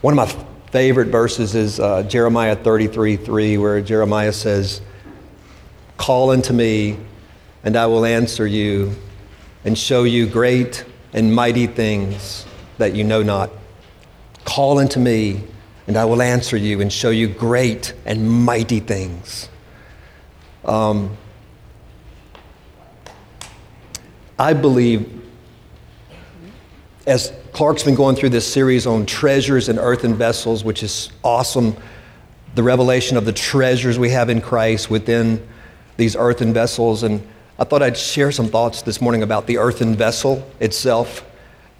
One of my favorite verses is uh, Jeremiah 33 3, where Jeremiah says, Call unto me, and I will answer you, and show you great and mighty things that you know not. Call unto me, and I will answer you, and show you great and mighty things. Um, I believe as Clark's been going through this series on treasures in earthen vessels, which is awesome, the revelation of the treasures we have in Christ within these earthen vessels. And I thought I'd share some thoughts this morning about the earthen vessel itself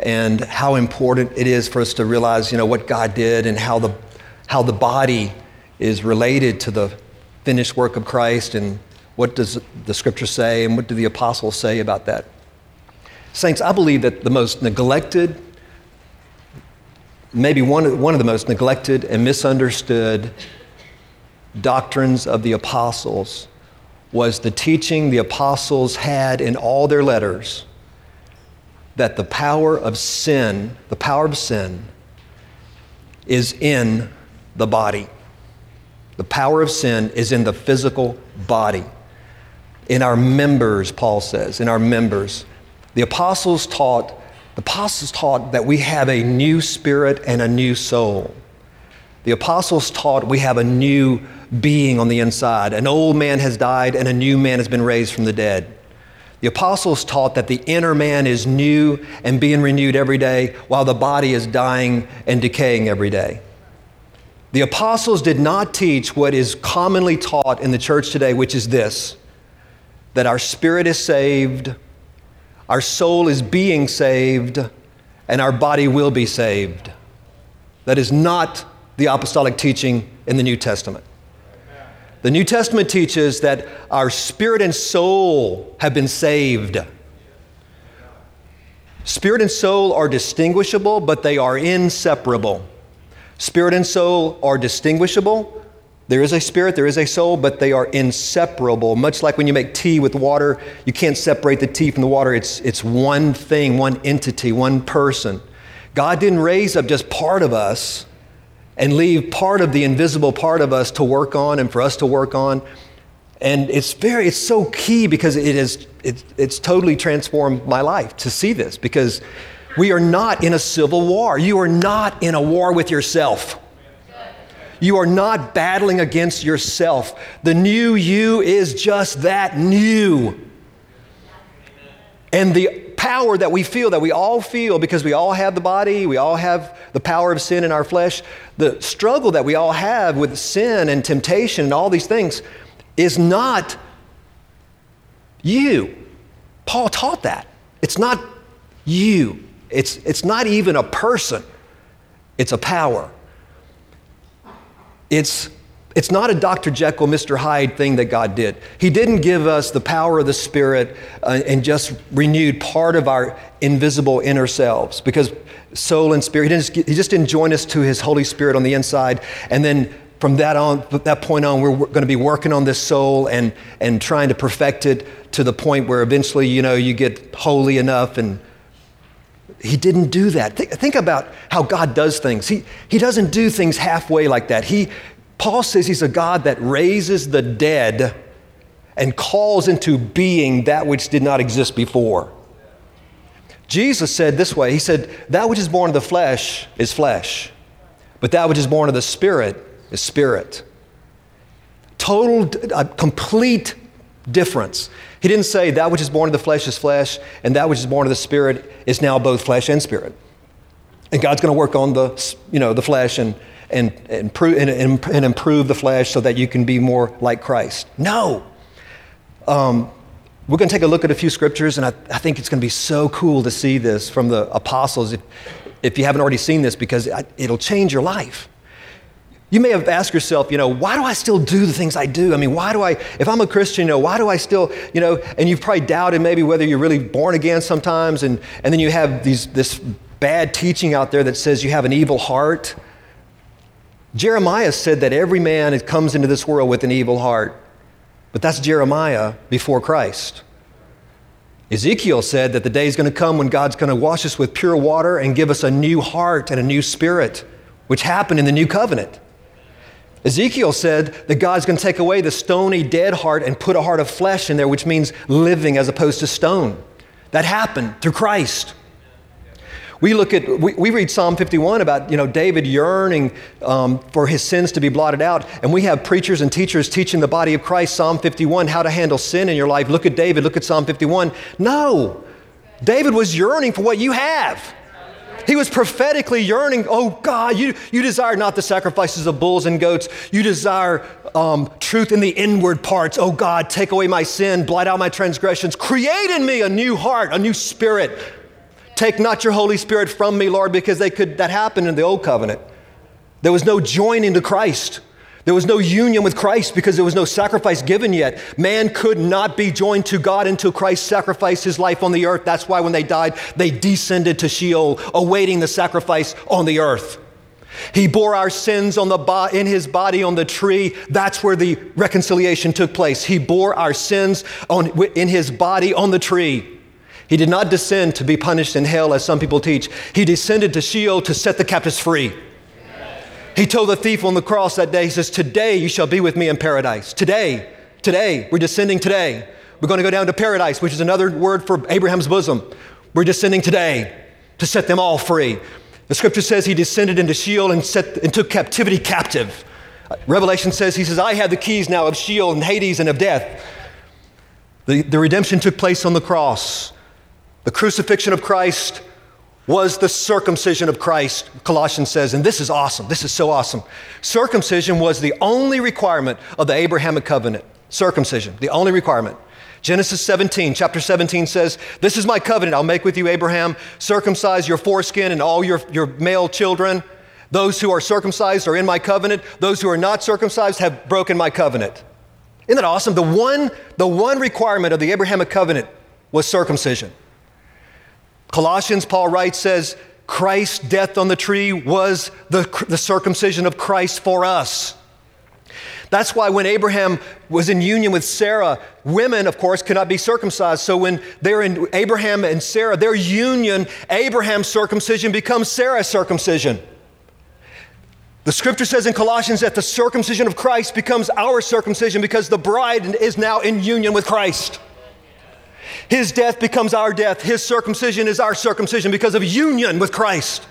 and how important it is for us to realize, you know, what God did and how the, how the body is related to the finished work of Christ and what does the scripture say and what do the apostles say about that. Saints, I believe that the most neglected, maybe one, one of the most neglected and misunderstood doctrines of the apostles was the teaching the apostles had in all their letters that the power of sin, the power of sin, is in the body. The power of sin is in the physical body. In our members, Paul says, in our members. The apostles taught, the apostles taught that we have a new spirit and a new soul. The apostles taught we have a new being on the inside. An old man has died and a new man has been raised from the dead. The apostles taught that the inner man is new and being renewed every day, while the body is dying and decaying every day. The apostles did not teach what is commonly taught in the church today, which is this that our spirit is saved, our soul is being saved, and our body will be saved. That is not the apostolic teaching in the New Testament. The New Testament teaches that our spirit and soul have been saved. Spirit and soul are distinguishable, but they are inseparable. Spirit and soul are distinguishable, there is a spirit, there is a soul, but they are inseparable. Much like when you make tea with water, you can't separate the tea from the water. It's, it's one thing, one entity, one person. God didn't raise up just part of us and leave part of the invisible part of us to work on and for us to work on. And it's very, it's so key because it is, it, it's totally transformed my life to see this because we are not in a civil war. You are not in a war with yourself. You are not battling against yourself. The new you is just that new. And the power that we feel, that we all feel, because we all have the body, we all have the power of sin in our flesh, the struggle that we all have with sin and temptation and all these things is not you. Paul taught that. It's not you, it's, it's not even a person, it's a power. It's, it's not a Dr. Jekyll, Mr. Hyde thing that God did. He didn't give us the power of the Spirit uh, and just renewed part of our invisible inner selves because soul and spirit, he, didn't, he just didn't join us to his Holy Spirit on the inside and then from that on that point on we're going to be working on this soul and and trying to perfect it to the point where eventually you know you get holy enough and he didn't do that. Think, think, about how God does things. He, he doesn't do things halfway like that. He, Paul says he's a God that raises the dead and calls into being that which did not exist before. Jesus said this way He said, That which is born of the flesh is flesh, but that which is born of the spirit is spirit. Total, a complete difference. He didn't say that which is born of the flesh is flesh, and that which is born of the spirit is now both flesh and spirit. And God's going to work on the, you know, the flesh and, and, and, and, and improve the flesh so that you can be more like Christ. No. Um, we're going to take a look at a few scriptures, and I, I think it's going to be so cool to see this from the apostles if, if you haven't already seen this because it'll change your life. You may have asked yourself, you know, why do I still do the things I do? I mean, why do I, if I'm a Christian, you know, why do I still, you know, and you've probably doubted maybe whether you're really born again sometimes, and, and then you have these, this bad teaching out there that says you have an evil heart. Jeremiah said that every man comes into this world with an evil heart, but that's Jeremiah before Christ. Ezekiel said that the day is going to come when God's going to wash us with pure water and give us a new heart and a new spirit which happened in the new covenant. Ezekiel said that God's going to take away the stony, dead heart and put a heart of flesh in there, which means living as opposed to stone. That happened through Christ. We look at, we, we read Psalm 51 about, you know, David yearning um, for his sins to be blotted out. And we have preachers and teachers teaching the body of Christ, Psalm 51, how to handle sin in your life. Look at David, look at Psalm 51. No, David was yearning for what you have. He was prophetically yearning, oh God, you, you desire not the sacrifices of bulls and goats. You desire um, truth in the inward parts. Oh God, take away my sin, blot out my transgressions, create in me a new heart, a new spirit. Take not your Holy Spirit from me, Lord, because they could, that happened in the old covenant. There was no joining to Christ. There was no union with Christ because there was no sacrifice given yet. Man could not be joined to God until Christ sacrificed his life on the earth. That's why when they died, they descended to Sheol, awaiting the sacrifice on the earth. He bore our sins on the bo- in his body on the tree. That's where the reconciliation took place. He bore our sins on, in his body on the tree. He did not descend to be punished in hell, as some people teach. He descended to Sheol to set the captives free. He told the thief on the cross that day, He says, Today you shall be with me in paradise. Today, today, we're descending today. We're going to go down to paradise, which is another word for Abraham's bosom. We're descending today to set them all free. The scripture says he descended into Sheol and, set, and took captivity captive. Revelation says, He says, I have the keys now of Sheol and Hades and of death. The, the redemption took place on the cross. The crucifixion of Christ was the circumcision of Christ, Colossians says, and this is awesome. This is so awesome. Circumcision was the only requirement of the Abrahamic covenant. Circumcision, the only requirement. Genesis 17, chapter 17 says, This is my covenant I'll make with you, Abraham. Circumcise your foreskin and all your, your male children. Those who are circumcised are in my covenant. Those who are not circumcised have broken my covenant. Isn't that awesome? The one, the one requirement of the Abrahamic covenant was circumcision. Colossians, Paul writes, says, Christ's death on the tree was the, the circumcision of Christ for us. That's why when Abraham was in union with Sarah, women, of course, could not be circumcised. So when they're in Abraham and Sarah, their union, Abraham's circumcision becomes Sarah's circumcision. The scripture says in Colossians that the circumcision of Christ becomes our circumcision because the bride is now in union with Christ. His death becomes our death. His circumcision is our circumcision because of union with Christ.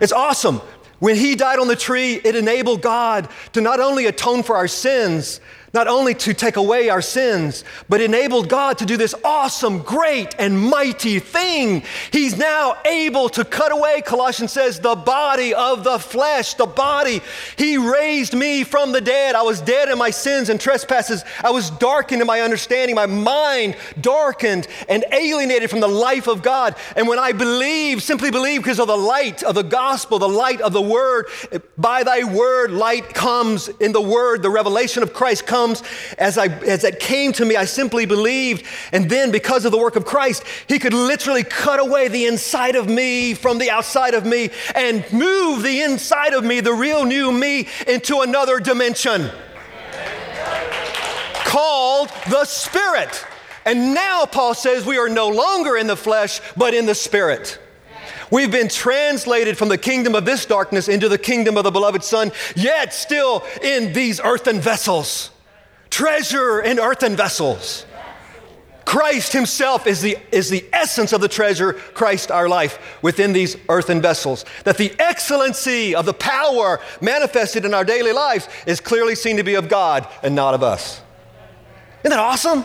It's awesome. When he died on the tree, it enabled God to not only atone for our sins, not only to take away our sins, but enabled God to do this awesome, great, and mighty thing. He's now able to cut away, Colossians says, the body of the flesh, the body. He raised me from the dead. I was dead in my sins and trespasses. I was darkened in my understanding, my mind darkened and alienated from the life of God. And when I believe, simply believe because of the light of the gospel, the light of the word, by thy word, light comes in the word, the revelation of Christ comes as, I, as it came to me, I simply believed. And then, because of the work of Christ, He could literally cut away the inside of me from the outside of me and move the inside of me, the real new me, into another dimension called the Spirit. And now, Paul says, we are no longer in the flesh, but in the Spirit. We've been translated from the kingdom of this darkness into the kingdom of the beloved Son, yet still in these earthen vessels treasure in earthen vessels. Christ Himself is the, is the essence of the treasure, Christ our life, within these earthen vessels. That the excellency of the power manifested in our daily lives is clearly seen to be of God and not of us. Isn't that awesome?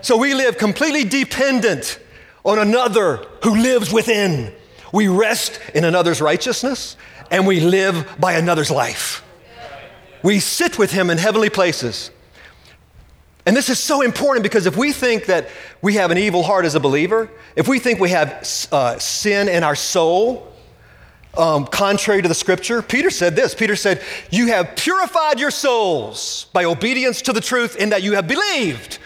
So we live completely dependent on another who lives within. We rest in another's righteousness and we live by another's life. We sit with Him in heavenly places. And this is so important because if we think that we have an evil heart as a believer, if we think we have uh, sin in our soul, um, contrary to the scripture, Peter said this Peter said, You have purified your souls by obedience to the truth in that you have believed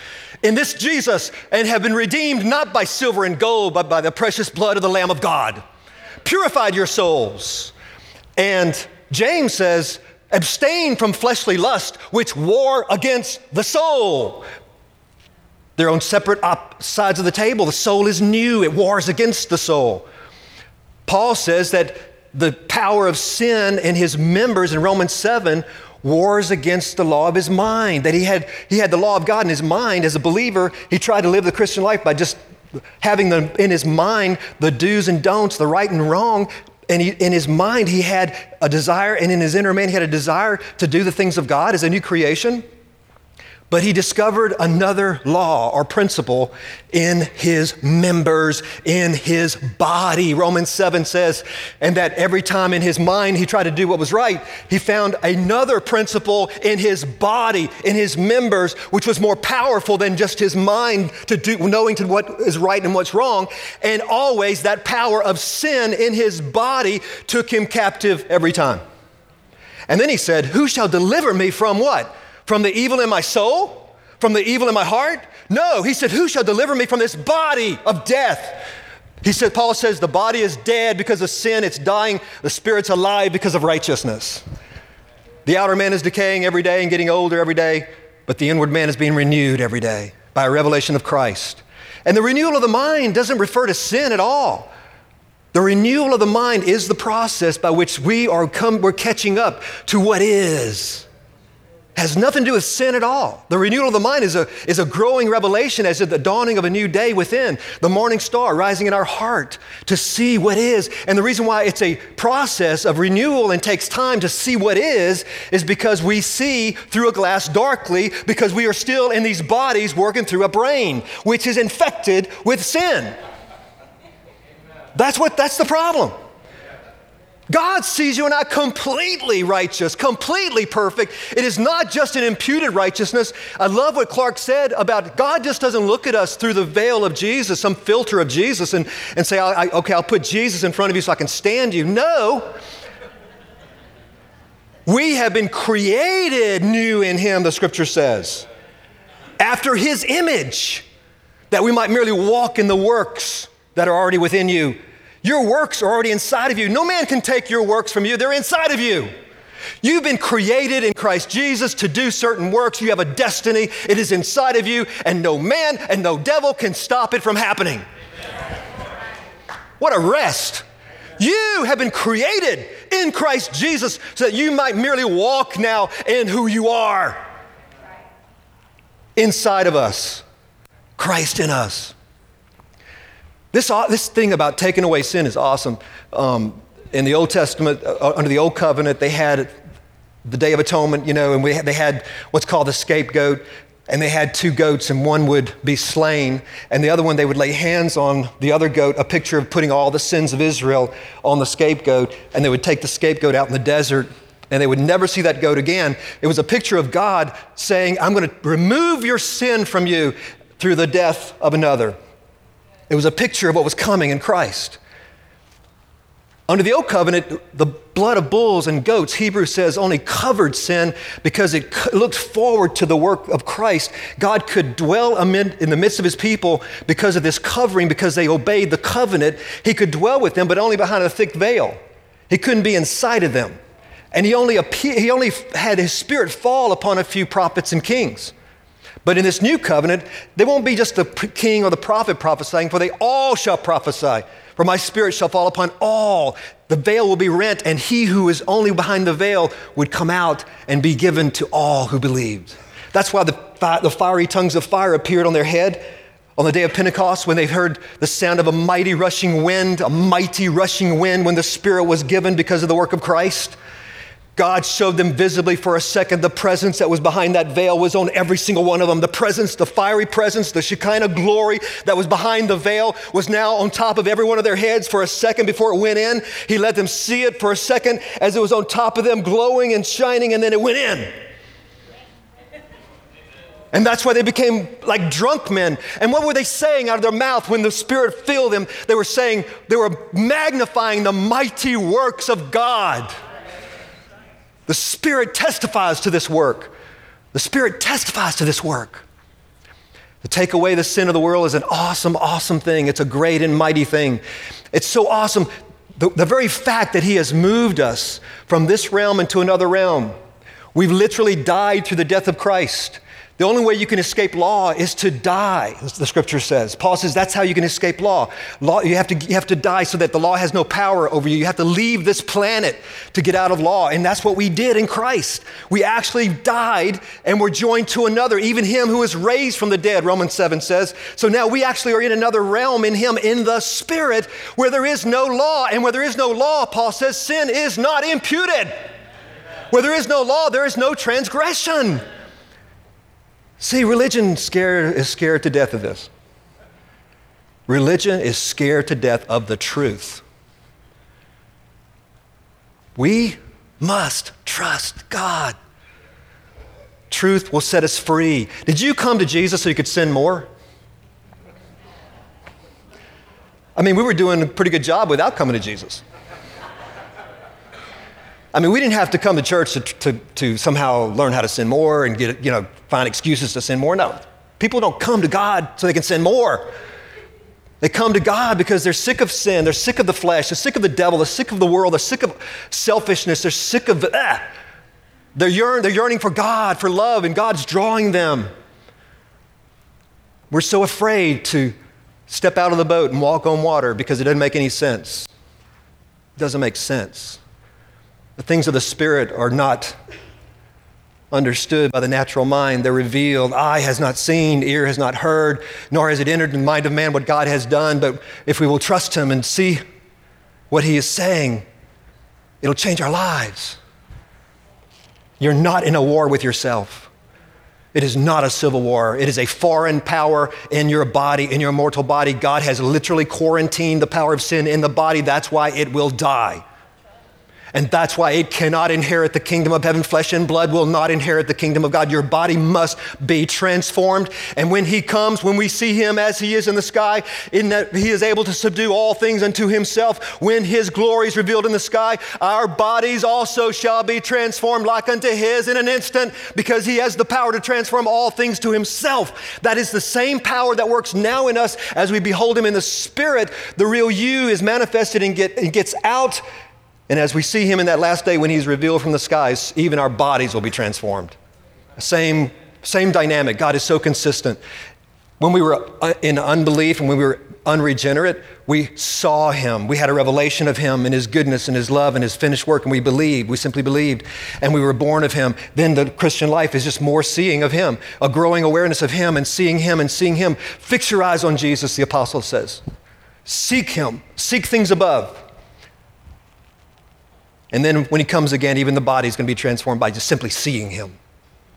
in this Jesus and have been redeemed not by silver and gold, but by the precious blood of the Lamb of God. Purified your souls. And James says, Abstain from fleshly lust, which war against the soul. They're on separate op- sides of the table. The soul is new, it wars against the soul. Paul says that the power of sin in his members in Romans 7 wars against the law of his mind. That he had, he had the law of God in his mind as a believer. He tried to live the Christian life by just having the, in his mind the do's and don'ts, the right and wrong. And he, in his mind, he had a desire, and in his inner man, he had a desire to do the things of God as a new creation. But he discovered another law or principle in his members, in his body. Romans 7 says, and that every time in his mind he tried to do what was right, he found another principle in his body, in his members, which was more powerful than just his mind to do, knowing to what is right and what's wrong. And always that power of sin in his body took him captive every time. And then he said, Who shall deliver me from what? From the evil in my soul? From the evil in my heart? No, he said, Who shall deliver me from this body of death? He said, Paul says, the body is dead because of sin, it's dying, the spirit's alive because of righteousness. The outer man is decaying every day and getting older every day, but the inward man is being renewed every day by a revelation of Christ. And the renewal of the mind doesn't refer to sin at all. The renewal of the mind is the process by which we are come, we're catching up to what is has nothing to do with sin at all. The renewal of the mind is a, is a growing revelation as the dawning of a new day within, the morning star rising in our heart to see what is. And the reason why it's a process of renewal and takes time to see what is, is because we see through a glass darkly, because we are still in these bodies working through a brain, which is infected with sin. That's what, that's the problem. God sees you and I completely righteous, completely perfect. It is not just an imputed righteousness. I love what Clark said about God just doesn't look at us through the veil of Jesus, some filter of Jesus, and, and say, I, okay, I'll put Jesus in front of you so I can stand you. No. We have been created new in Him, the scripture says, after His image, that we might merely walk in the works that are already within you your works are already inside of you. No man can take your works from you, they're inside of you. You've been created in Christ Jesus to do certain works. You have a destiny. It is inside of you, and no man and no devil can stop it from happening. What a rest. You have been created in Christ Jesus so that you might merely walk now in who you are. Inside of us, Christ in us. This, this thing about taking away sin is awesome. Um, in the Old Testament, uh, uh, under the Old Covenant, they had the Day of Atonement, you know, and they had what's called the scapegoat, and they had two goats, and one would be slain, and the other one they would lay hands on the other goat, a picture of putting all the sins of Israel on the scapegoat, and they would take the scapegoat out in the desert, and they would never see that goat again. It was a picture of God saying, I'm going to remove your sin from you through the death of another. It was a picture of what was coming in Christ. Under the old covenant, the blood of bulls and goats, Hebrews says, only covered sin because it looked forward to the work of Christ. God could dwell in the midst of his people because of this covering, because they obeyed the covenant. He could dwell with them, but only behind a thick veil. He couldn't be inside of them. And he only, he only had his spirit fall upon a few prophets and kings. But in this new covenant, there won't be just the king or the prophet prophesying, for they all shall prophesy. For my spirit shall fall upon all. The veil will be rent, and he who is only behind the veil would come out and be given to all who believed. That's why the, the fiery tongues of fire appeared on their head on the day of Pentecost when they heard the sound of a mighty rushing wind, a mighty rushing wind when the Spirit was given because of the work of Christ. God showed them visibly for a second the presence that was behind that veil was on every single one of them. The presence, the fiery presence, the Shekinah glory that was behind the veil was now on top of every one of their heads for a second before it went in. He let them see it for a second as it was on top of them, glowing and shining, and then it went in. And that's why they became like drunk men. And what were they saying out of their mouth when the Spirit filled them? They were saying, they were magnifying the mighty works of God. The Spirit testifies to this work. The Spirit testifies to this work. To take away the sin of the world is an awesome, awesome thing. It's a great and mighty thing. It's so awesome. The, the very fact that He has moved us from this realm into another realm, we've literally died through the death of Christ. The only way you can escape law is to die, the scripture says. Paul says that's how you can escape law. law you, have to, you have to die so that the law has no power over you. You have to leave this planet to get out of law. And that's what we did in Christ. We actually died and were joined to another, even him who was raised from the dead, Romans 7 says. So now we actually are in another realm in him, in the spirit, where there is no law. And where there is no law, Paul says, sin is not imputed. Where there is no law, there is no transgression. See, religion scared, is scared to death of this. Religion is scared to death of the truth. We must trust God. Truth will set us free. Did you come to Jesus so you could sin more? I mean, we were doing a pretty good job without coming to Jesus. I mean, we didn't have to come to church to, to, to, somehow learn how to sin more and get, you know, find excuses to sin more. No. People don't come to God so they can sin more. They come to God because they're sick of sin. They're sick of the flesh. They're sick of the devil. They're sick of the world. They're sick of selfishness. They're sick of, ah. They're, yearn, they're yearning for God, for love, and God's drawing them. We're so afraid to step out of the boat and walk on water because it doesn't make any sense. It doesn't make sense. The things of the Spirit are not understood by the natural mind. They're revealed. Eye has not seen, ear has not heard, nor has it entered the mind of man what God has done. But if we will trust Him and see what He is saying, it'll change our lives. You're not in a war with yourself. It is not a civil war. It is a foreign power in your body, in your mortal body. God has literally quarantined the power of sin in the body. That's why it will die. And that's why it cannot inherit the kingdom of heaven. Flesh and blood will not inherit the kingdom of God. Your body must be transformed. And when he comes, when we see him as he is in the sky, in that he is able to subdue all things unto himself, when his glory is revealed in the sky, our bodies also shall be transformed like unto his in an instant, because he has the power to transform all things to himself. That is the same power that works now in us as we behold him in the spirit. The real you is manifested and, get, and gets out and as we see him in that last day when he's revealed from the skies, even our bodies will be transformed. Same, same dynamic. God is so consistent. When we were uh, in unbelief and when we were unregenerate, we saw him. We had a revelation of him and his goodness and his love and his finished work, and we believed. We simply believed. And we were born of him. Then the Christian life is just more seeing of him, a growing awareness of him and seeing him and seeing him. Fix your eyes on Jesus, the apostle says. Seek him, seek things above. And then when he comes again, even the body is going to be transformed by just simply seeing him.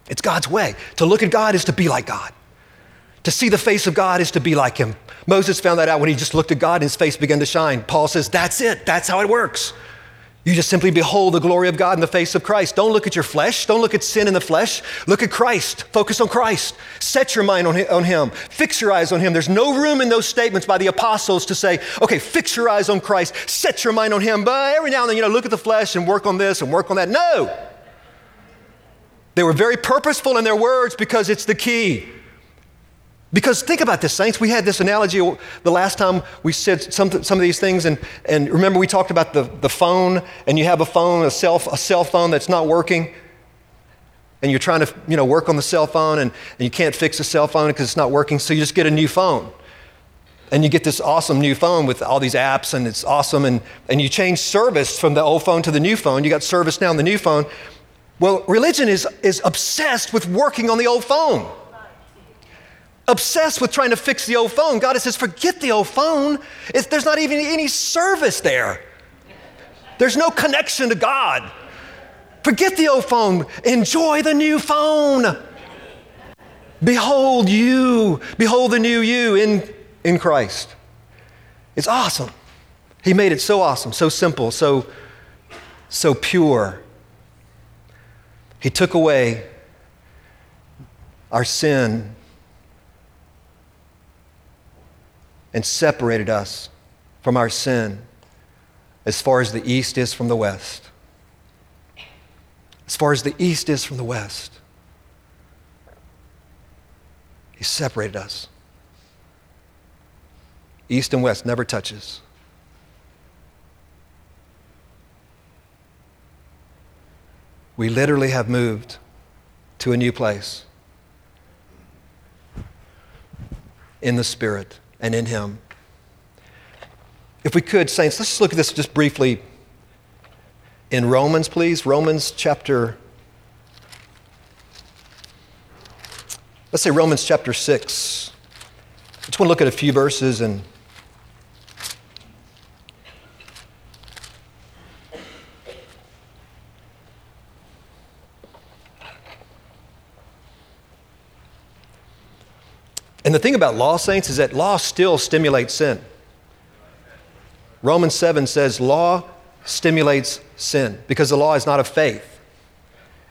It's God's way. To look at God is to be like God. To see the face of God is to be like him. Moses found that out when he just looked at God and his face began to shine. Paul says, That's it. That's how it works. You just simply behold the glory of God in the face of Christ. Don't look at your flesh. Don't look at sin in the flesh. Look at Christ. Focus on Christ. Set your mind on Him. Fix your eyes on Him. There's no room in those statements by the apostles to say, okay, fix your eyes on Christ. Set your mind on Him. But every now and then, you know, look at the flesh and work on this and work on that. No. They were very purposeful in their words because it's the key. Because think about this, saints. We had this analogy the last time we said some, some of these things, and, and remember we talked about the, the phone, and you have a phone, a cell, a cell phone that's not working, and you're trying to you know, work on the cell phone, and, and you can't fix the cell phone because it's not working, so you just get a new phone. And you get this awesome new phone with all these apps, and it's awesome, and, and you change service from the old phone to the new phone. You got service now on the new phone. Well, religion is, is obsessed with working on the old phone obsessed with trying to fix the old phone. God says, forget the old phone. It's, there's not even any service there. There's no connection to God. Forget the old phone. Enjoy the new phone. Behold you. Behold the new you in, in Christ. It's awesome. He made it so awesome, so simple, so, so pure. He took away our sin and separated us from our sin as far as the east is from the west. As far as the east is from the west, He separated us. East and west never touches. We literally have moved to a new place. in the Spirit and in Him. If we could, Saints, let's look at this just briefly in Romans, please. Romans chapter, let's say Romans chapter 6. I just want to look at a few verses and the thing about law, saints, is that law still stimulates sin. Romans 7 says law stimulates sin because the law is not of faith.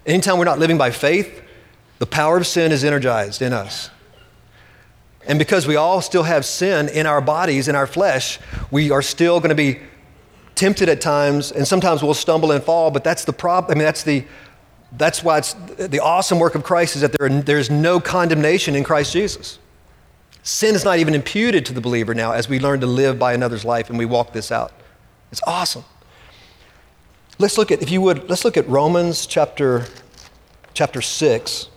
Anytime we're not living by faith, the power of sin is energized in us. And because we all still have sin in our bodies, in our flesh, we are still going to be tempted at times, and sometimes we'll stumble and fall, but that's the problem. I mean, that's the that's why it's the awesome work of Christ is that there, there's no condemnation in Christ Jesus. Sin is not even imputed to the believer now as we learn to live by another's life and we walk this out. It's awesome. Let's look at, if you would, let's look at Romans chapter, chapter 6.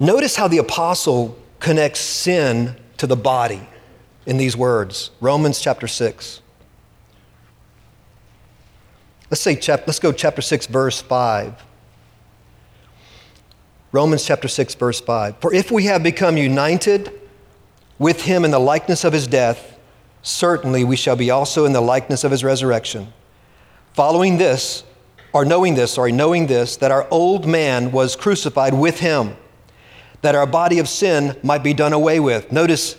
Notice how the apostle connects sin to the body in these words. Romans chapter 6. Let's say, chap, let's go chapter 6, verse 5. Romans chapter 6, verse 5. For if we have become united with him in the likeness of his death, certainly we shall be also in the likeness of his resurrection. Following this, or knowing this, sorry, knowing this, that our old man was crucified with him, that our body of sin might be done away with. Notice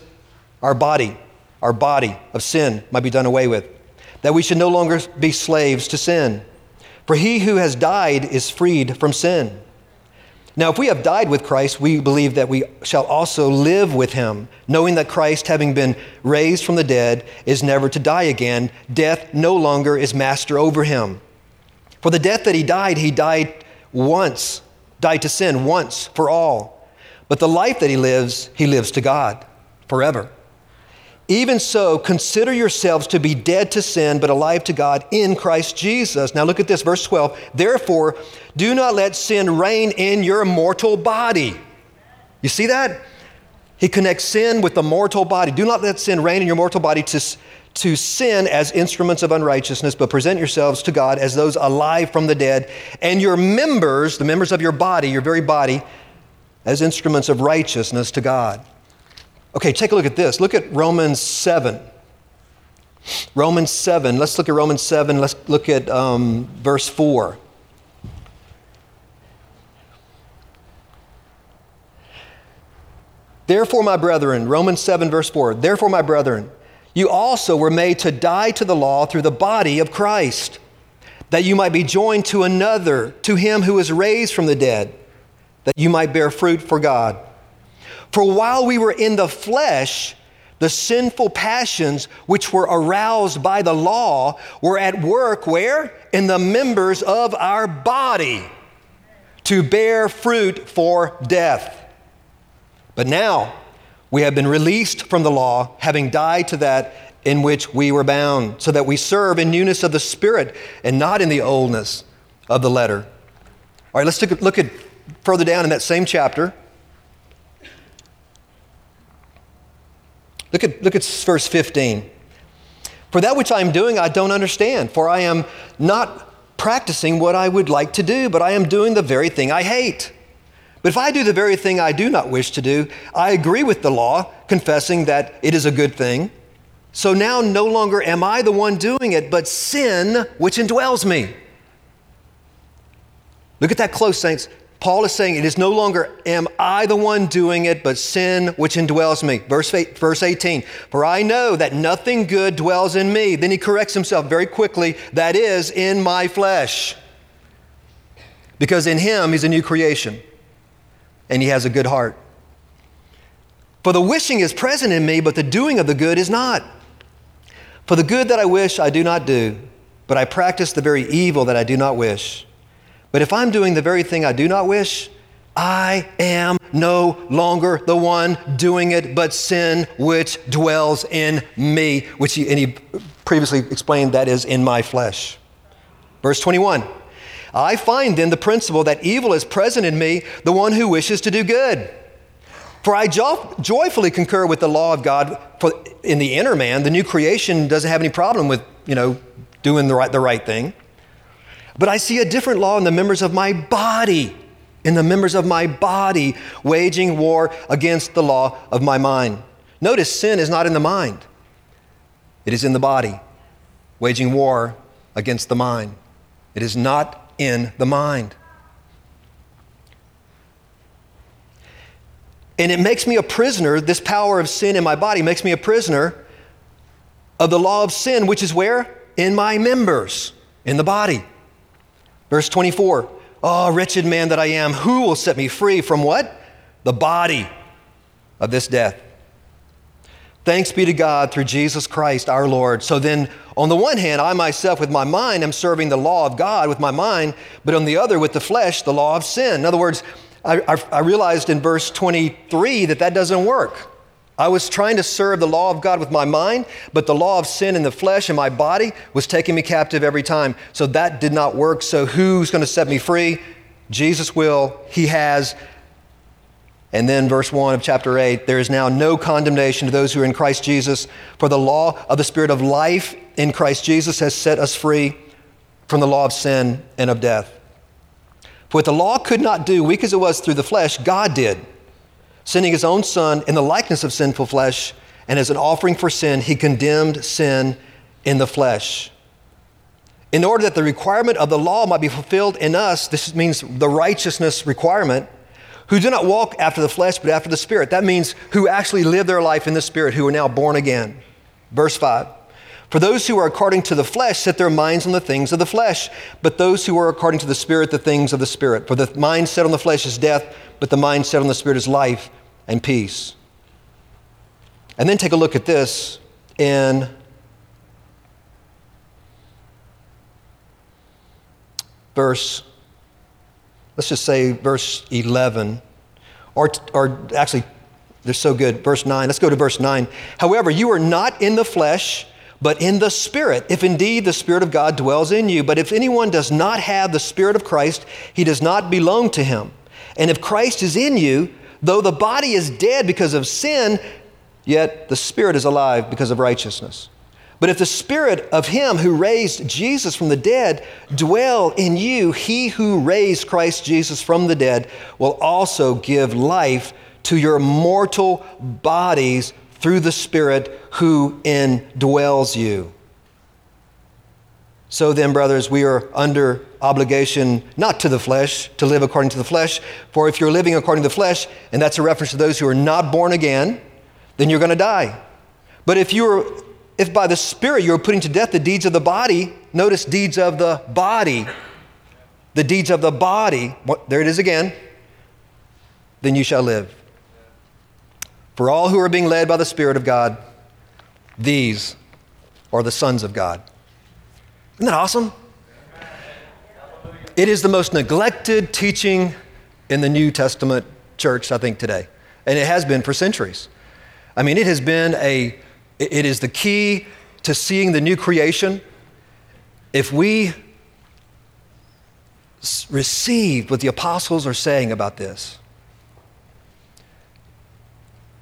our body, our body of sin might be done away with, that we should no longer be slaves to sin. For he who has died is freed from sin. Now, if we have died with Christ, we believe that we shall also live with him, knowing that Christ, having been raised from the dead, is never to die again. Death no longer is master over him. For the death that he died, he died once, died to sin once for all. But the life that he lives, he lives to God forever. Even so, consider yourselves to be dead to sin, but alive to God in Christ Jesus. Now look at this, verse 12. Therefore, do not let sin reign in your mortal body. You see that? He connects sin with the mortal body. Do not let sin reign in your mortal body to, to sin as instruments of unrighteousness, but present yourselves to God as those alive from the dead, and your members, the members of your body, your very body, as instruments of righteousness to God. Okay, take a look at this. Look at Romans 7. Romans 7. Let's look at Romans 7. Let's look at um, verse 4. Therefore, my brethren, Romans 7, verse 4, therefore, my brethren, you also were made to die to the law through the body of Christ, that you might be joined to another, to him who is raised from the dead, that you might bear fruit for God. For while we were in the flesh, the sinful passions which were aroused by the law were at work where? In the members of our body to bear fruit for death. But now we have been released from the law, having died to that in which we were bound, so that we serve in newness of the Spirit and not in the oldness of the letter. All right, let's look at, further down in that same chapter. Look at, look at verse 15. For that which I am doing, I don't understand, for I am not practicing what I would like to do, but I am doing the very thing I hate. But if I do the very thing I do not wish to do, I agree with the law, confessing that it is a good thing. So now no longer am I the one doing it, but sin which indwells me. Look at that close, saints. Paul is saying, It is no longer am I the one doing it, but sin which indwells me. Verse, eight, verse 18, for I know that nothing good dwells in me. Then he corrects himself very quickly, that is, in my flesh. Because in him he's a new creation and he has a good heart. For the wishing is present in me, but the doing of the good is not. For the good that I wish, I do not do, but I practice the very evil that I do not wish. But if I'm doing the very thing I do not wish, I am no longer the one doing it, but sin which dwells in me, which he, and he previously explained that is in my flesh. Verse 21 I find then the principle that evil is present in me, the one who wishes to do good. For I jo- joyfully concur with the law of God for in the inner man. The new creation doesn't have any problem with, you know, doing the right, the right thing. But I see a different law in the members of my body, in the members of my body, waging war against the law of my mind. Notice sin is not in the mind, it is in the body, waging war against the mind. It is not in the mind. And it makes me a prisoner, this power of sin in my body makes me a prisoner of the law of sin, which is where? In my members, in the body. Verse 24 Oh, wretched man that I am, who will set me free from what? The body of this death. Thanks be to God through Jesus Christ our Lord. So then, on the one hand, I myself with my mind am serving the law of God with my mind, but on the other, with the flesh, the law of sin. In other words, I, I, I realized in verse 23 that that doesn't work. I was trying to serve the law of God with my mind, but the law of sin in the flesh and my body was taking me captive every time. So that did not work. So who's going to set me free? Jesus will. He has. And then, verse 1 of chapter 8 there is now no condemnation to those who are in Christ Jesus, for the law of the Spirit of life in Christ Jesus has set us free from the law of sin and of death. For what the law could not do, weak as it was through the flesh, God did, sending his own Son in the likeness of sinful flesh, and as an offering for sin, he condemned sin in the flesh. In order that the requirement of the law might be fulfilled in us, this means the righteousness requirement, who do not walk after the flesh, but after the Spirit. That means who actually live their life in the Spirit, who are now born again. Verse 5. For those who are according to the flesh set their minds on the things of the flesh, but those who are according to the Spirit, the things of the Spirit. For the mind set on the flesh is death, but the mind set on the Spirit is life and peace. And then take a look at this in verse, let's just say verse 11, or, or actually, they're so good. Verse 9. Let's go to verse 9. However, you are not in the flesh but in the Spirit, if indeed the Spirit of God dwells in you. But if anyone does not have the Spirit of Christ, he does not belong to him. And if Christ is in you, though the body is dead because of sin, yet the Spirit is alive because of righteousness. But if the Spirit of Him who raised Jesus from the dead dwell in you, He who raised Christ Jesus from the dead will also give life to your mortal bodies through the Spirit who indwells you. So then, brothers, we are under obligation not to the flesh, to live according to the flesh. For if you're living according to the flesh, and that's a reference to those who are not born again, then you're going to die. But if you're if by the Spirit you're putting to death the deeds of the body, notice deeds of the body, the deeds of the body, there it is again, then you shall live. For all who are being led by the Spirit of God, these are the sons of God. Isn't that awesome? It is the most neglected teaching in the New Testament church, I think, today. And it has been for centuries. I mean, it has been a, it is the key to seeing the new creation. If we receive what the apostles are saying about this,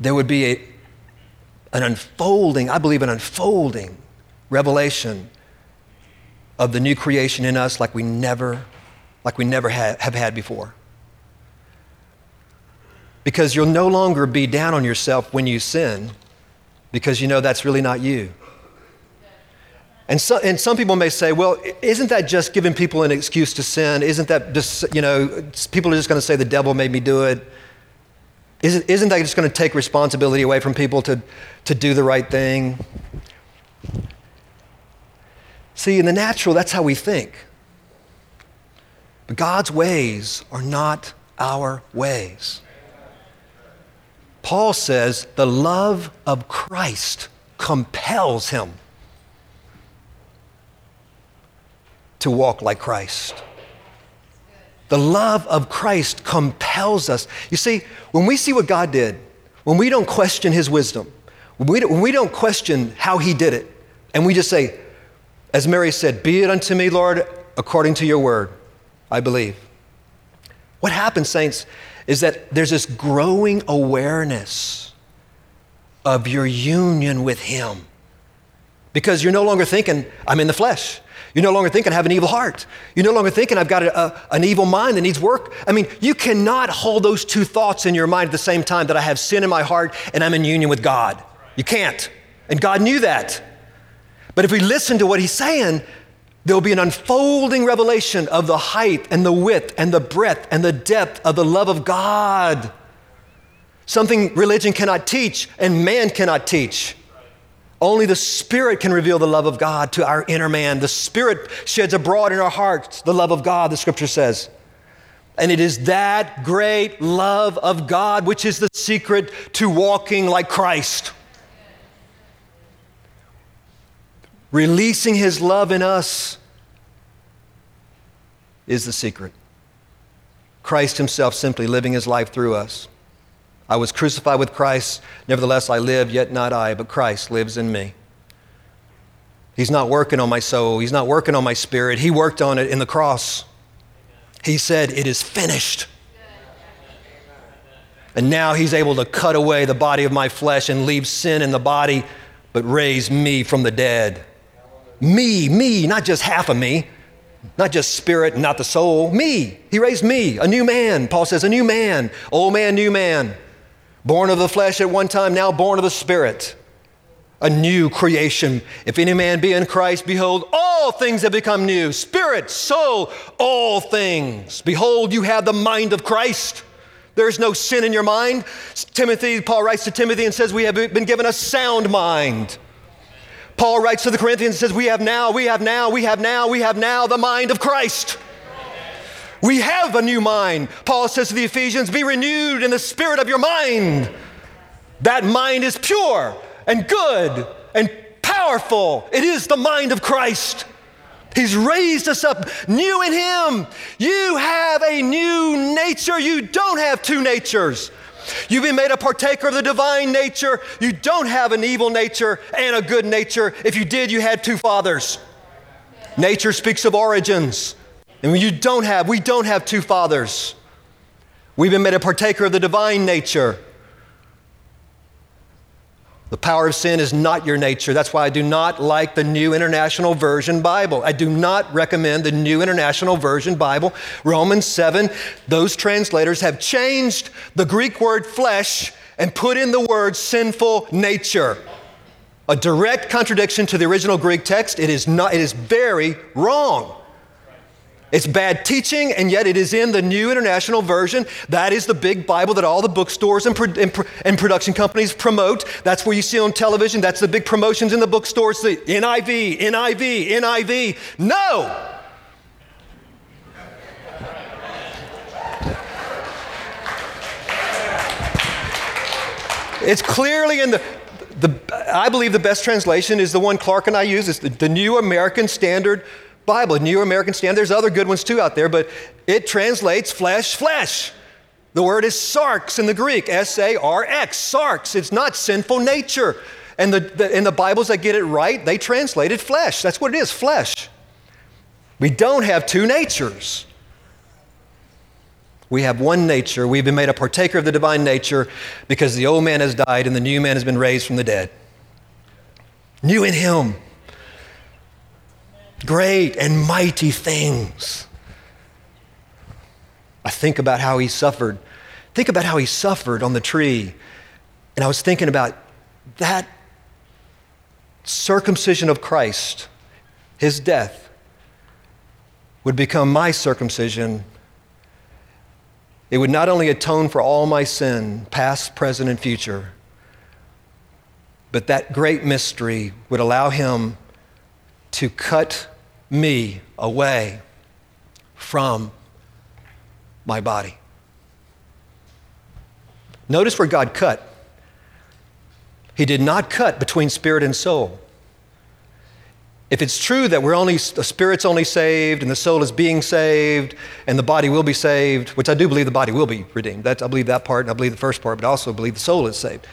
there would be a, an unfolding, I believe, an unfolding revelation of the new creation in us like we never, like we never ha- have had before. Because you'll no longer be down on yourself when you sin, because you know that's really not you. And, so, and some people may say, well, isn't that just giving people an excuse to sin? Isn't that just, you know, people are just going to say the devil made me do it? Isn't, isn't that just going to take responsibility away from people to, to do the right thing? See, in the natural, that's how we think. But God's ways are not our ways. Paul says the love of Christ compels him to walk like Christ. The love of Christ compels us. You see, when we see what God did, when we don't question his wisdom, when we, when we don't question how he did it, and we just say, as Mary said, Be it unto me, Lord, according to your word, I believe. What happens, saints, is that there's this growing awareness of your union with Him. Because you're no longer thinking, I'm in the flesh. You're no longer thinking, I have an evil heart. You're no longer thinking, I've got a, a, an evil mind that needs work. I mean, you cannot hold those two thoughts in your mind at the same time that I have sin in my heart and I'm in union with God. You can't. And God knew that. But if we listen to what He's saying, there will be an unfolding revelation of the height and the width and the breadth and the depth of the love of God. Something religion cannot teach and man cannot teach. Only the Spirit can reveal the love of God to our inner man. The Spirit sheds abroad in our hearts the love of God, the scripture says. And it is that great love of God which is the secret to walking like Christ. Releasing His love in us is the secret. Christ Himself simply living His life through us. I was crucified with Christ, nevertheless I live, yet not I, but Christ lives in me. He's not working on my soul, He's not working on my spirit. He worked on it in the cross. He said, It is finished. And now He's able to cut away the body of my flesh and leave sin in the body, but raise me from the dead. Me, me, not just half of me, not just spirit, not the soul, me. He raised me, a new man. Paul says, a new man, old man, new man. Born of the flesh at one time, now born of the Spirit. A new creation. If any man be in Christ, behold, all things have become new spirit, soul, all things. Behold, you have the mind of Christ. There is no sin in your mind. Timothy, Paul writes to Timothy and says, We have been given a sound mind. Paul writes to the Corinthians and says, We have now, we have now, we have now, we have now the mind of Christ. We have a new mind. Paul says to the Ephesians, Be renewed in the spirit of your mind. That mind is pure and good and powerful. It is the mind of Christ. He's raised us up new in Him. You have a new nature. You don't have two natures. You've been made a partaker of the divine nature. You don't have an evil nature and a good nature. If you did, you had two fathers. Nature speaks of origins. And you don't have, we don't have two fathers. We've been made a partaker of the divine nature. The power of sin is not your nature. That's why I do not like the New International Version Bible. I do not recommend the New International Version Bible. Romans 7, those translators have changed the Greek word flesh and put in the word sinful nature. A direct contradiction to the original Greek text. It is not, it is very wrong. It's bad teaching, and yet it is in the New International Version. That is the big Bible that all the bookstores and, pro- and, pro- and, production companies promote. That's where you see on television. That's the big promotions in the bookstores the NIV, NIV, NIV. No! It's clearly in the, the, I believe the best translation is the one Clark and I use. It's the, the New American Standard Bible, New American Standard. There's other good ones too out there, but it translates flesh, flesh. The word is sarx in the Greek, S A R X, sarx. It's not sinful nature. And the, the, in the Bibles that get it right, they translated flesh. That's what it is, flesh. We don't have two natures. We have one nature. We've been made a partaker of the divine nature because the old man has died and the new man has been raised from the dead. New in him great and mighty things. I think about how he suffered. Think about how he suffered on the tree. And I was thinking about that circumcision of Christ, his death, would become my circumcision. It would not only atone for all my sin, past, present, and future, but that great mystery would allow him to cut me away from my body. Notice where God cut. He did not cut between spirit and soul. If it's true that we're only, the spirit's only saved and the soul is being saved and the body will be saved, which I do believe the body will be redeemed. I believe that part and I believe the first part, but I also believe the soul is saved.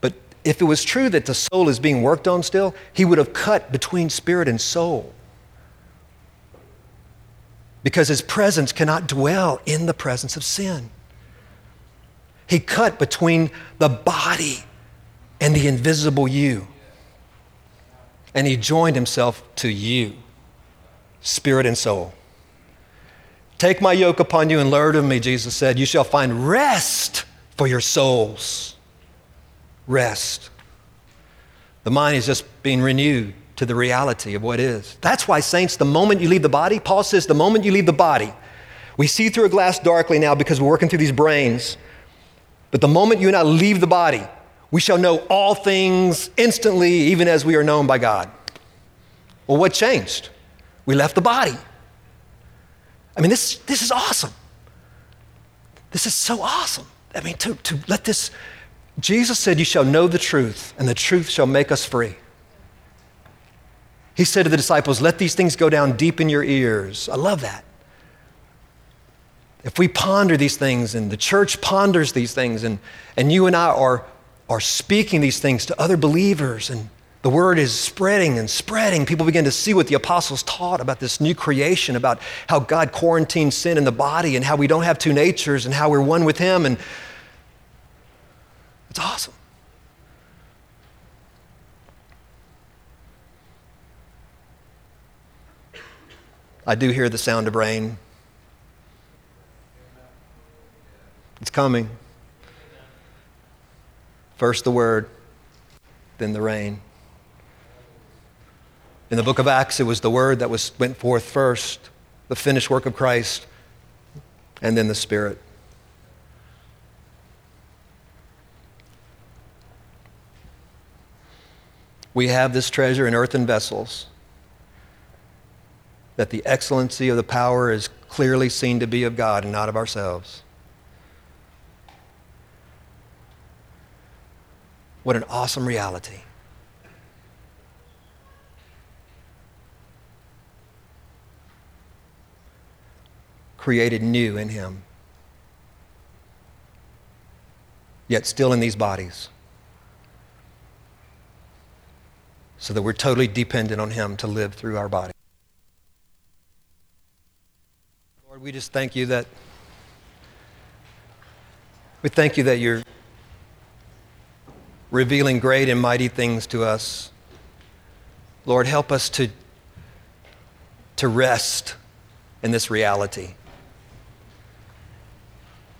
But if it was true that the soul is being worked on still, he would have cut between spirit and soul because his presence cannot dwell in the presence of sin. He cut between the body and the invisible you. And he joined himself to you, spirit and soul. Take my yoke upon you and learn of me, Jesus said. You shall find rest for your souls. Rest. The mind is just being renewed to the reality of what is. That's why, saints, the moment you leave the body, Paul says, the moment you leave the body, we see through a glass darkly now because we're working through these brains. But the moment you and I leave the body, we shall know all things instantly, even as we are known by God. Well, what changed? We left the body. I mean, this, this is awesome. This is so awesome. I mean, to, to let this, Jesus said, You shall know the truth, and the truth shall make us free. He said to the disciples, Let these things go down deep in your ears. I love that. If we ponder these things and the church ponders these things, and, and you and I are, are speaking these things to other believers, and the word is spreading and spreading, people begin to see what the apostles taught about this new creation, about how God quarantined sin in the body, and how we don't have two natures, and how we're one with Him. And it's awesome. I do hear the sound of rain. It's coming. First the word, then the rain. In the book of Acts, it was the word that was, went forth first, the finished work of Christ, and then the Spirit. We have this treasure in earthen vessels, that the excellency of the power is clearly seen to be of God and not of ourselves. What an awesome reality. Created new in Him, yet still in these bodies, so that we're totally dependent on Him to live through our body. Lord, we just thank you that. We thank you that you're revealing great and mighty things to us. Lord, help us to, to rest in this reality.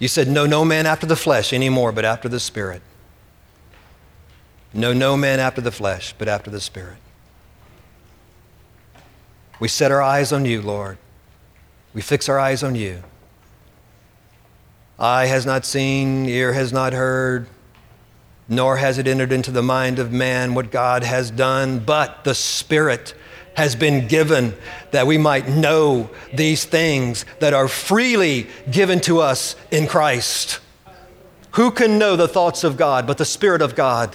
You said, Know no man after the flesh anymore, but after the Spirit. Know no man after the flesh, but after the Spirit. We set our eyes on you, Lord. We fix our eyes on you. Eye has not seen, ear has not heard nor has it entered into the mind of man what God has done, but the Spirit has been given that we might know these things that are freely given to us in Christ. Who can know the thoughts of God but the Spirit of God?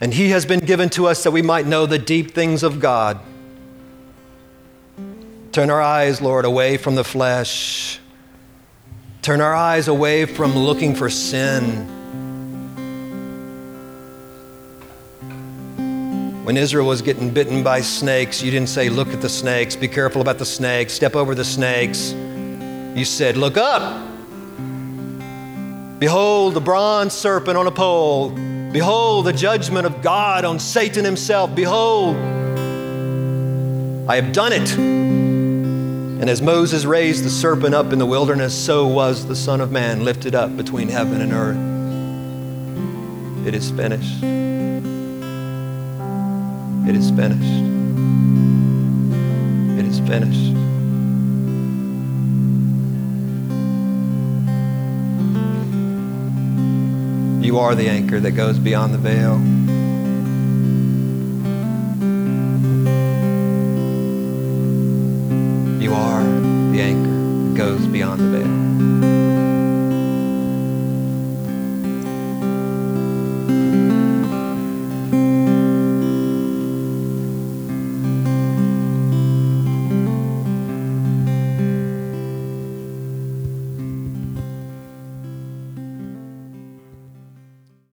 And He has been given to us that we might know the deep things of God. Turn our eyes, Lord, away from the flesh. Turn our eyes away from looking for sin When Israel was getting bitten by snakes, you didn't say, Look at the snakes, be careful about the snakes, step over the snakes. You said, Look up. Behold the bronze serpent on a pole. Behold the judgment of God on Satan himself. Behold, I have done it. And as Moses raised the serpent up in the wilderness, so was the Son of Man lifted up between heaven and earth. It is finished. It is finished. It is finished. You are the anchor that goes beyond the veil. Beyond the veil.